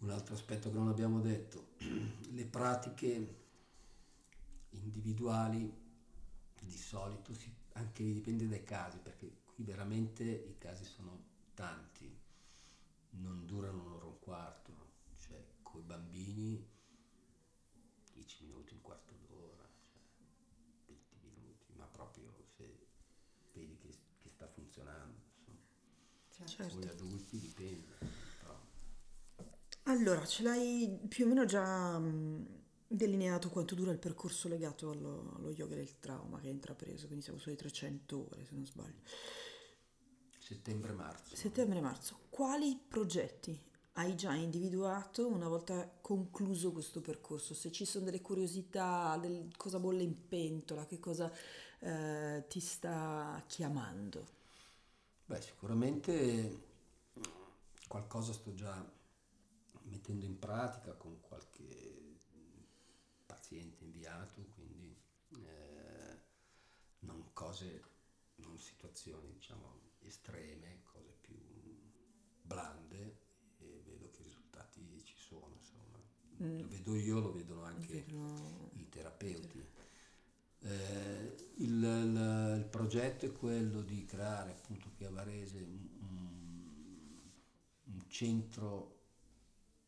un altro aspetto che non abbiamo detto, [CLEARS THROAT] le pratiche individuali di solito si- anche dipende dai casi, perché qui veramente i casi sono tanti, non durano un'ora e un quarto, cioè con i bambini 10 minuti, un quarto d'ora, cioè 20 minuti, ma proprio se vedi che, che sta funzionando, insomma. Certo. Con gli adulti dipende, però Allora, ce l'hai più o meno già mh, delineato quanto dura il percorso legato allo, allo yoga del trauma che hai intrapreso, quindi siamo sulle 300 ore se non sbaglio. Settembre-marzo. Settembre-marzo, quali progetti hai già individuato una volta concluso questo percorso? Se ci sono delle curiosità, del, cosa bolle in pentola, che cosa eh, ti sta chiamando? Beh, sicuramente qualcosa sto già mettendo in pratica con qualche paziente inviato, quindi eh, non cose, non situazioni diciamo estreme, cose più blande e vedo che i risultati ci sono, insomma. Mm. Lo vedo io, lo vedono anche Vedo... i terapeuti. Eh, il, il, il, progetto è quello di creare appunto qui a Varese un, un centro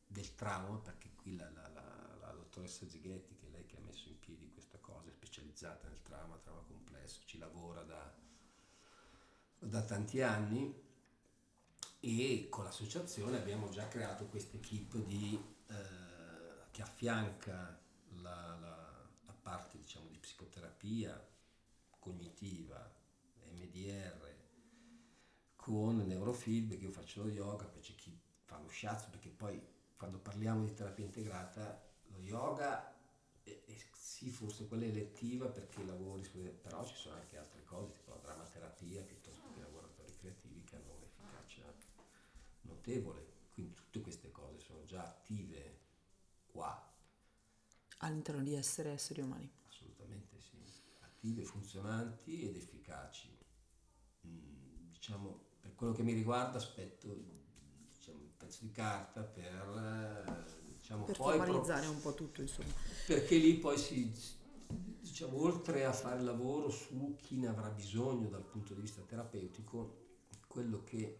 del trauma, perché qui la, la, la, la dottoressa Zighetti, che è lei che ha messo in piedi questa cosa, è specializzata nel trauma, trauma complesso, ci lavora da, da tanti anni e con l'associazione abbiamo già creato questa equipe di, eh, che affianca la, la, la parte diciamo, di psicoterapia cognitiva, MDR, con neurofeedback, io faccio lo yoga, poi c'è chi fa lo shiatsu, perché poi quando parliamo di terapia integrata, lo yoga è, è, sì, forse quella elettiva perché lavori, però ci sono anche altre cose, drammaterapia piuttosto che lavoratori creativi che hanno un'efficacia notevole. Quindi tutte queste cose sono già attive qua. All'interno di essere esseri umani. Assolutamente sì, attive, funzionanti ed efficaci. Mm, diciamo, per quello che mi riguarda aspetto pezzo di carta per, diciamo, per poi formalizzare pro- un po' tutto insomma. Perché lì poi si, diciamo, oltre a fare lavoro su chi ne avrà bisogno dal punto di vista terapeutico, quello che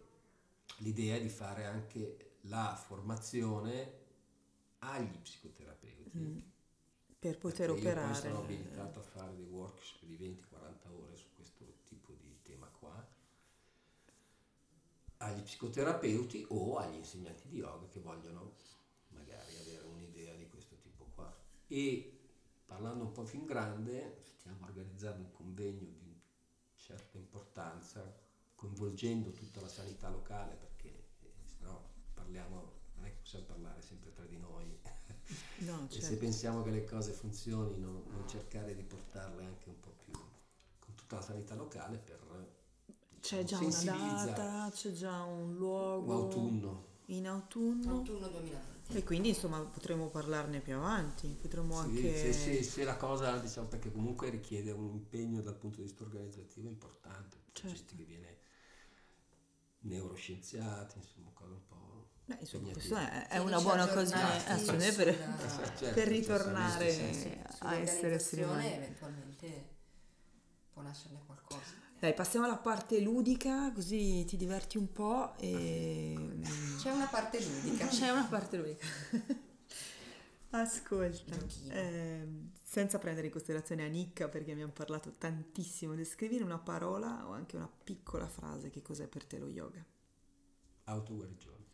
l'idea è di fare anche la formazione agli psicoterapeuti. Mm. Per poter operare. Io sono abilitato a fare dei workshop di 20-40 ore su questo tipo di tema qua agli psicoterapeuti o agli insegnanti di yoga che vogliono magari avere un'idea di questo tipo qua. E parlando un po' più in grande, stiamo organizzando un convegno di certa importanza, coinvolgendo tutta la sanità locale, perché eh, se no parliamo, non è che possiamo parlare sempre tra di noi. No, certo. [LAUGHS] e se certo. pensiamo che le cose funzionino, non cercare di portarle anche un po' più con tutta la sanità locale per c'è già una data, c'è già un luogo. Autunno. In autunno. Autunno 2020. E quindi insomma potremo parlarne più avanti, potremo sì, anche... Se, se, se, la cosa, diciamo, perché comunque richiede un impegno dal punto di vista organizzativo importante, certo. gente che viene neuroscienziati, insomma, cose un po'... Beh, insomma, questo è, è una buona occasione per, certo, per ritornare certo, a essere esseri umani. eventualmente può nascerne qualcosa. Dai, passiamo alla parte ludica, così ti diverti un po'. E... C'è una parte ludica. [LAUGHS] C'è una parte ludica. [LAUGHS] Ascolta, eh, senza prendere in considerazione Anicca perché abbiamo parlato tantissimo, descrivere una parola o anche una piccola frase, che cos'è per te lo yoga? Autoguarigione.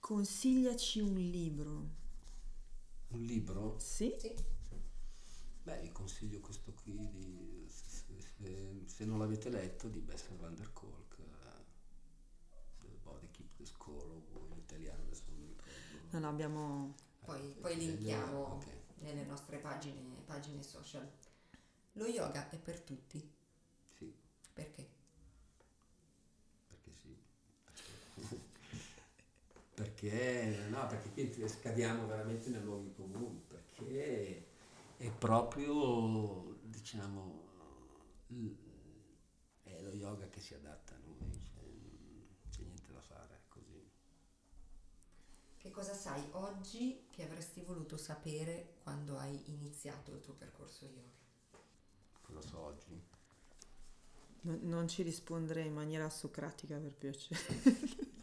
Consigliaci un libro. Un libro? Sì. sì. Beh, vi consiglio questo qui di se, se non l'avete letto di Bessel van der Kolk The Body Keep the Score o in italiano adesso non mi ricordo no, no, abbiamo poi, poi linkiamo okay. nelle nostre pagine, pagine social lo yoga è per tutti? sì perché? perché sì [LAUGHS] perché no perché qui scadiamo veramente nei luoghi comuni perché è proprio diciamo è lo yoga che si adatta a noi, c'è, c'è niente da fare, è così. Che cosa sai oggi che avresti voluto sapere quando hai iniziato il tuo percorso yoga? Cosa so oggi? No, non ci risponderei in maniera socratica per piacere.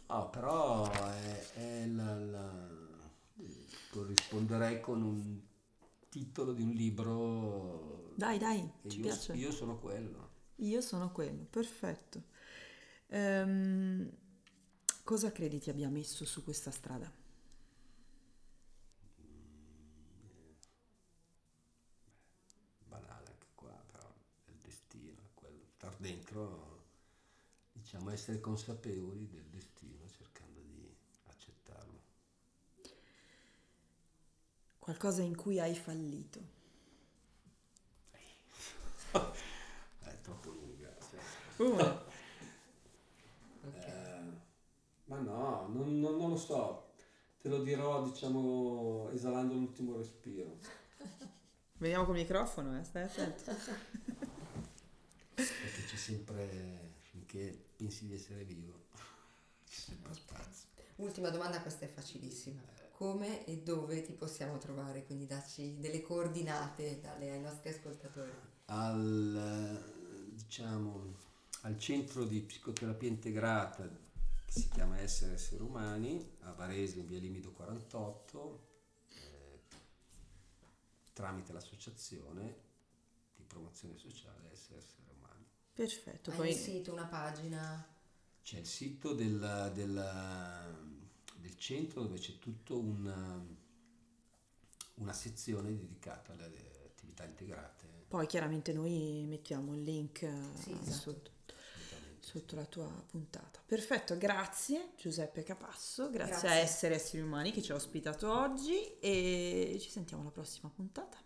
No, [LAUGHS] però è, è la, la, risponderei con un titolo di un libro. Dai, dai, ci io, piace. Io sono quello. Io sono quello, perfetto. Um, cosa credi ti abbia messo su questa strada? banale anche qua, però è il destino, quello. Star dentro, diciamo, essere consapevoli del destino, cercando di accettarlo. Qualcosa in cui hai fallito. È troppo lunga. [LAUGHS] Okay. eh, ma no, non, non, non, lo so. Te lo dirò, diciamo, esalando l'ultimo respiro. [LAUGHS] Veniamo col microfono, eh? stai attento. sempre, finché pensi di essere vivo, [LAUGHS] c'è sempre spazio. Ultima domanda, questa è facilissima. Come e dove ti possiamo trovare? Quindi dacci delle coordinate dalle, ai nostri ascoltatori. Al, diciamo, al centro di psicoterapia integrata che si chiama Essere Esseri Umani, a Varese in via Limido 48, eh, tramite l'associazione di promozione sociale Essere Esseri Umani. Perfetto. Hai Poi... un sito, una pagina? C'è il sito del, del, del centro dove c'è tutta una, una sezione dedicata alle attività integrate. Poi chiaramente noi mettiamo il link eh, Sì, esatto. sotto, sotto la tua puntata. Perfetto, grazie Giuseppe Capasso, grazie, Grazie. a Essere Esseri Umani che ci ha ospitato oggi e ci sentiamo alla prossima puntata.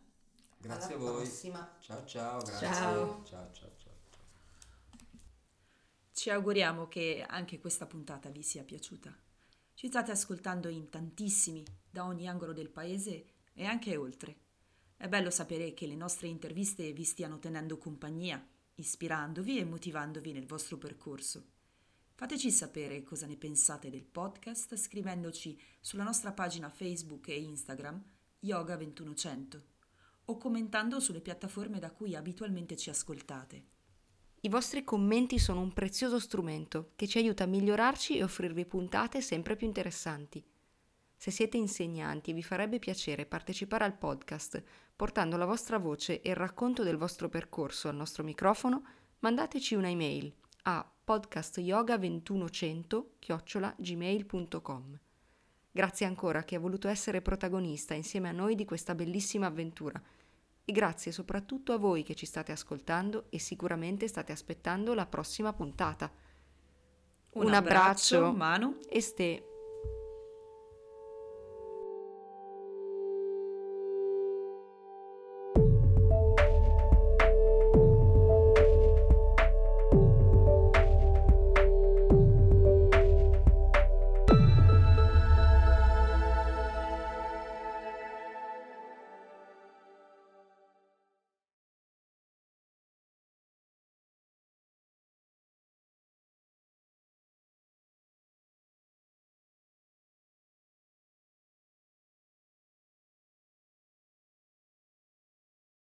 Grazie Alla a voi. prossima. Ciao ciao, grazie. Ciao. ciao, ciao. ciao. Ci auguriamo che anche questa puntata vi sia piaciuta. Ci state ascoltando in tantissimi, da ogni angolo del paese e anche oltre. È bello sapere che le nostre interviste vi stiano tenendo compagnia, ispirandovi e motivandovi nel vostro percorso. Fateci sapere cosa ne pensate del podcast scrivendoci sulla nostra pagina Facebook e Instagram Yoga 2100 o commentando sulle piattaforme da cui abitualmente ci ascoltate. I vostri commenti sono un prezioso strumento che ci aiuta a migliorarci e offrirvi puntate sempre più interessanti. Se siete insegnanti e vi farebbe piacere partecipare al podcast portando la vostra voce e il racconto del vostro percorso al nostro microfono, mandateci una email a podcastyoga2100 gmail.com. Grazie ancora a chi ha voluto essere protagonista insieme a noi di questa bellissima avventura e grazie soprattutto a voi che ci state ascoltando e sicuramente state aspettando la prossima puntata. Un, Un abbraccio. Manu. E ste.